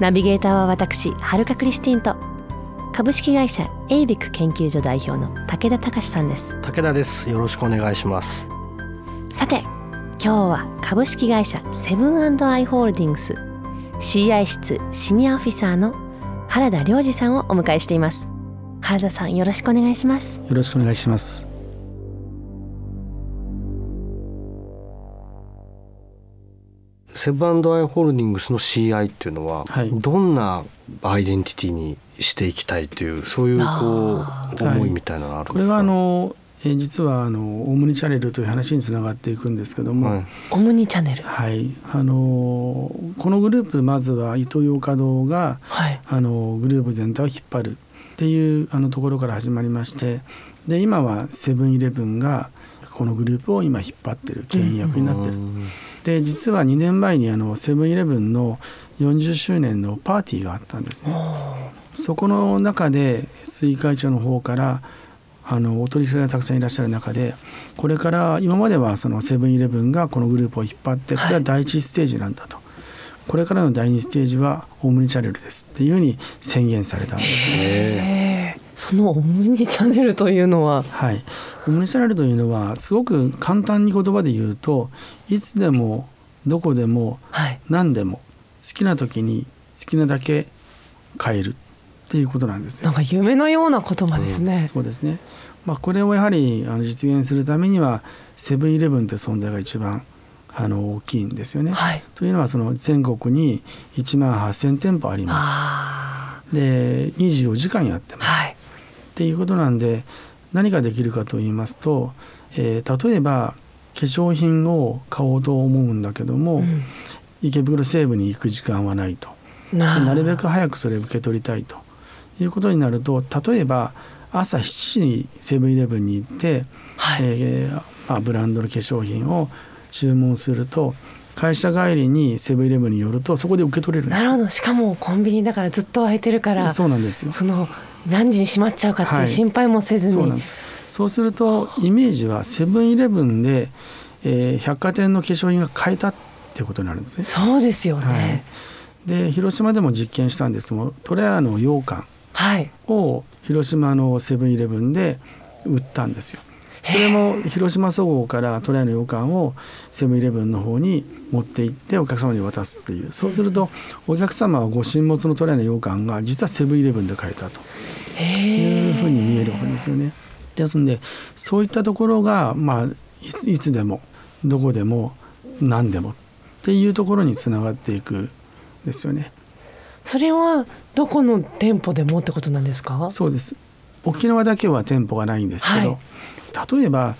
ナビゲーターは私はるかクリスティンと株式会社エイビック研究所代表の武田隆さんです。武田です。よろしくお願いします。さて今日は株式会社セブンアイ・ホールディングス CI 室シニアオフィサーの原田良二さんをお迎えしています。原田さんよろしくお願いします。よろしくお願いしますセブンアイ・ホールディングスの CI っていうのは、はい。どんなアイデンティティにしていきたいというそういうこあう思いみたいなのがあるんですか、これはあの、えー実はあのオムニチャンネルという話につながっていくんですけども、はい。オムニチャンネル。はい、あのこのグループまずはイトーヨーカドーがはい。あのグループ全体を引っ張るっていうあのところから始まりましてで今はセブンイレブンがこのグループを今引っ張ってる牽引役になってる。で実は2年前にあのセブンイレブンの40周年のパーティーがあったんですね。そこの中で水会長の方からあのお取り引きがたくさんいらっしゃる中でこれから今まではそのセブンイレブンがこのグループを引っ張ってこれは第一ステージなんだと、これからの第二ステージはオムニチャンネルですっていうふうに宣言されたんですね。そのオムニチャンネルというのははい、オムニチャンネルというのはすごく簡単に言葉で言うといつでもどこでもはい何でも好きな時に好きなだけ買えるっていうことなんですよなん。か夢のような言葉ですね、そうですね。まあこれをやはりあの実現するためにはセブンイレブンって存在が一番あの大きいんですよね。はいというのはその全国に1万8,000店舗ありまあす。で24時間やってます。ーはいっていうことなんで何ができるかと言いますと、えー例えば化粧品を買おうと思うんだけども、うん。池袋西部に行く時間はないと。ななるべく早くそれを受け取りたいと。いうことになると例えば朝7時にセブンイレブンに行って、はい、えーまあ、ブランドの化粧品を注文すると会社帰りにセブンイレブンに寄るとそこで受け取れるんですなるほどしかもコンビニだからずっと空いてるからそうなんですよその何時に閉まっちゃうかっていうはい。心配もせずに、そうなんです。そうするとイメージはセブンイレブンで、えー百貨店の化粧品が買えたっていうことになるんですね。そうですよはい。ね、で広島でも実験したんです。もトレアの羊羹はい、を広島のセブンイレブンで売ったんですよ。それも広島そごうからトレアの羊羹をセブンイレブンの方に持って行ってお客様に渡すっていう。そうするとお客様はご神物のトレアの羊羹が実はセブンイレブンで買えたとへいうふうえに見えるわけですよね。ですんでそういったところが、まあ、いついつでもどこでも何でもっていうところにつながっていくんですよね。それはどこの店舗でもってことなんですか？そうです。沖縄だけは店舗がないんですけど、例えば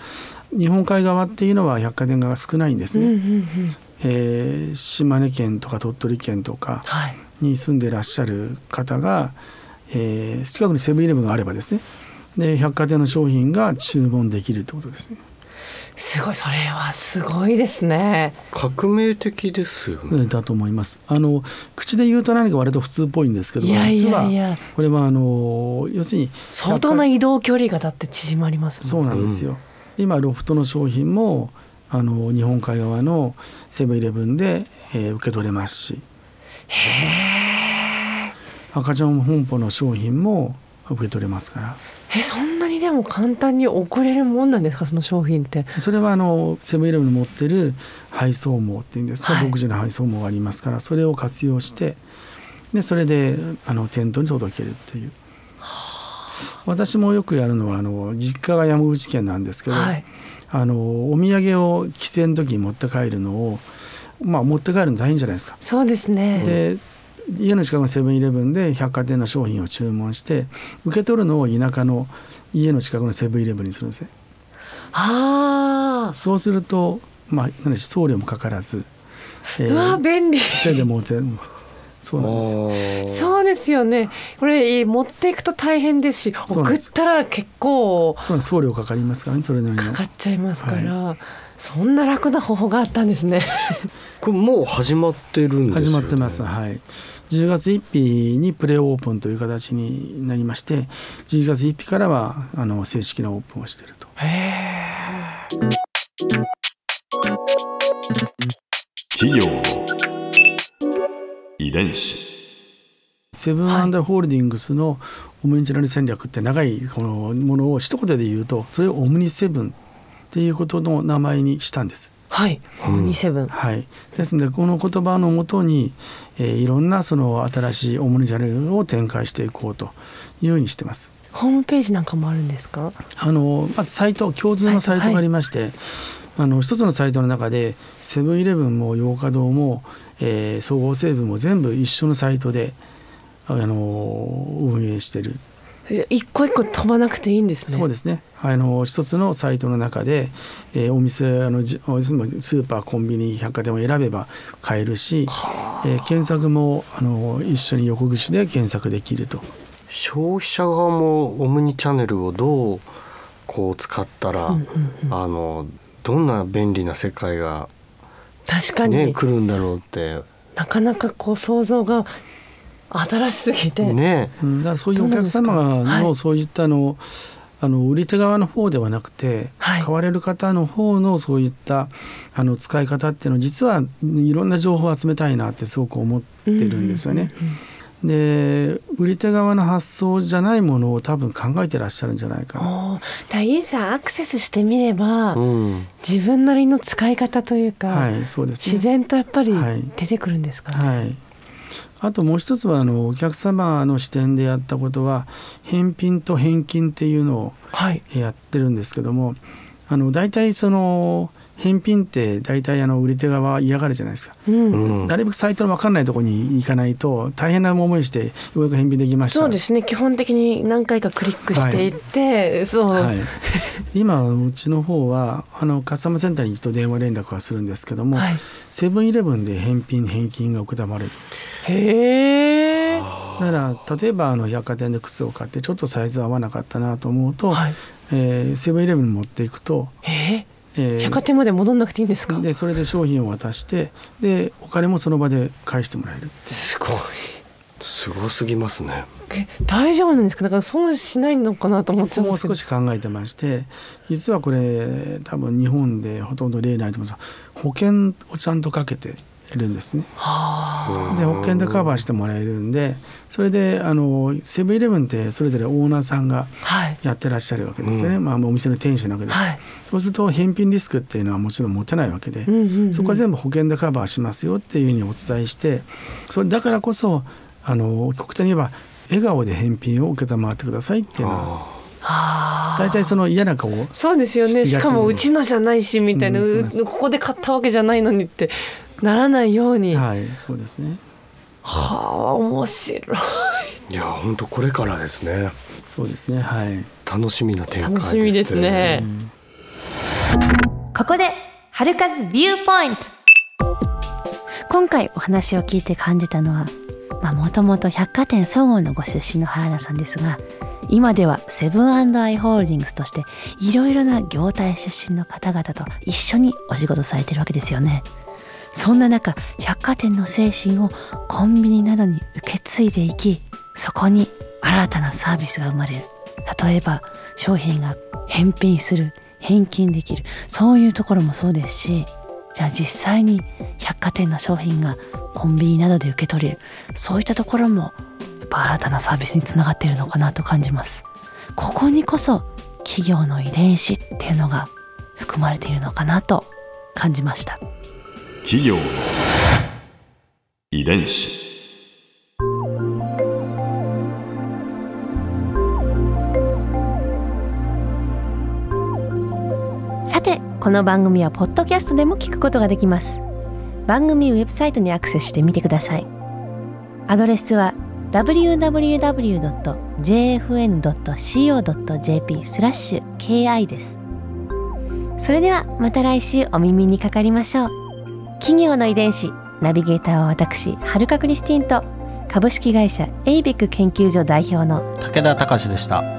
日本海側っていうのは百貨店が少ないんですうんうんうね、ん。えー島根県とか鳥取県とかはい。に住んでらっしゃる方が、えー近くにセブンイレブンがあればですね。で百貨店の商品が注文できるってことですね。すごいそれはすごいですね革命的ですよね。だと思います。あの口で言うと何か割と普通っぽいんですけどいやい実はやいやこれはあの要するに相当な移動距離がだって縮まりますそもうんなんですよ。今ロフトの商品もあの日本海側のセブンイレブンで、えー受け取れますし赤ちゃん本舗の商品も受け取れますからえそんなにでも簡単に送れるもんなんですか？その商品って。それはあのセブンイレブンの持ってる配送網っていうんですか、はい。独自の配送網がありますからそれを活用してでそれであの店頭に届けるっていう。私もよくやるのはあの実家が山口県なんですけど、はい。あのお土産を帰省の時に持って帰るのを、まあ、持って帰るの大変じゃないですか。そうですね。で家の近くのセブンイレブンで百貨店の商品を注文して受け取るのを田舎の家の近くのセブンイレブンにするんですね。あそうすると、まあ、送料もかからず、えーうわ便利。手で持てそうなんですよ。そうですよね。これ持っていくと大変ですし送ったら結構そう送料かかりますからねそれなりの。かかっちゃいますから、そんな楽な方法があったんですね。これもう始まってるんですよ、ね、始まってます、はい。10月1日にプレオープンという形になりまして10月1日からはあの正式なオープンをしていると。企業の遺伝子。セブンアンダーホールディングスのオムニチャンネル戦略って長いこのものを一言で言うとそれをオムニセブンっていうことの名前にしたんです。はい。オムニセブン、はい、ですのでこの言葉のもとに、えーいろんなその新しいオムニチャルを展開していこうというふうにしてます。ホームページなんかもあるんですか？あのまずサイト共通のサイトがありまして、あの一つのサイトの中でセブンイレブンもヨーカドーも、えー総合成分も全部一緒のサイトであの運営してる一個一個飛ばなくていいんですねそうですね。あの一つのサイトの中で、えーお店あのスーパーコンビニ百貨店を選べば買えるし、えー検索もあの一緒に横串で検索できると。消費者側もオムニチャンネルをどうこう使ったら、あのどんな便利な世界が確かに、ね来るんだろうって。なかなかこう想像が新しすぎて、ね。うんだからそういうお客様のそういったのあの売り手側の方ではなくて、はい。買われる方の方のそういったあの使い方っていうのを実はいろんな情報を集めたいなってすごく思ってるんですよね。で売り手側の発想じゃないものを多分考えてらっしゃるんじゃないかな。だからいざアクセスしてみれば、うん自分なりの使い方というか、はい、そうですね。自然とやっぱりはい出てくるんですかね、はい。あともう一つはあのお客様の視点でやったことは返品と返金っていうのをはいやってるんですけどもあの大体その返品って大体あの売り手側は嫌がるじゃないですか、うん。うん。なるべくサイトの分かんないところに行かないと大変な思いしてようやく返品できました。そうですね。基本的に何回かクリックしていって、そう、はい、今うちの方はあのカスタマーセンターに一度電話連絡はするんですけどもはい。セブンイレブンで返品返金が承れるんです。よへえだから例えばあの百貨店で靴を買ってちょっとサイズ合わなかったなと思うと、はい。えーセブンイレブンに持っていくと、ええーー、百貨店まで戻んなくていいんですか？でそれで商品を渡してでお金もその場で返してもらえるすごい。すごすぎますね。え大丈夫なんですか？だから損しないのかなと思っちゃそこもうんですけど。少し考えてまして実はこれ多分日本でほとんど例ないと思うんです保険をちゃんとかけてるんですね。はで保険でカバーしてもらえるんでそれであのセブンイレブンってそれぞれオーナーさんがやってらっしゃるわけですよね、うまあ、お店の店主なわけです。よ、はい。そうすると返品リスクっていうのはもちろん持てないわけで、うんうんうん。そこは全部保険でカバーしますよっていうふうにお伝えしてそれだからこそあの極端に言えば笑顔で返品を承ってくださいっていうのは大体その嫌な顔をそうですよね。しかもうちのじゃないしみたいな、うんここで買ったわけじゃないのにってならないように、ははいそうですね。あ面白い。ーいや本当これからですね。そうですねはい。楽しみな展開です楽しみですね。ここで春風ビューポイント。今回お話を聞いて感じたのはもともと百貨店総合のご出身の原田さんですが今ではセブンアイ・ホールディングスとしていろいろな業態出身の方々と一緒にお仕事されてるわけですよねそんな中百貨店の精神をコンビニなどに受け継いでいきそこに新たなサービスが生まれる。例えば商品が返品する返金できる。そういうところもそうですしじゃあ実際に百貨店の商品がコンビニなどで受け取れる。そういったところもやっぱ新たなサービスにつながっているのかなと感じます。ここにこそ企業の遺伝子っていうのが含まれているのかなと感じました。企業の遺伝子。さてこの番組はポッドキャストでも聞くことができます。番組ウェブサイトにアクセスしてみてください。アドレスは www.jfn.co.jp スラッシュ ki です。それではまた来週お耳にかかりましょう。企業の遺伝子ナビゲーターは私はるかクリスティンと株式会社エイベック研究所代表の武田隆でした。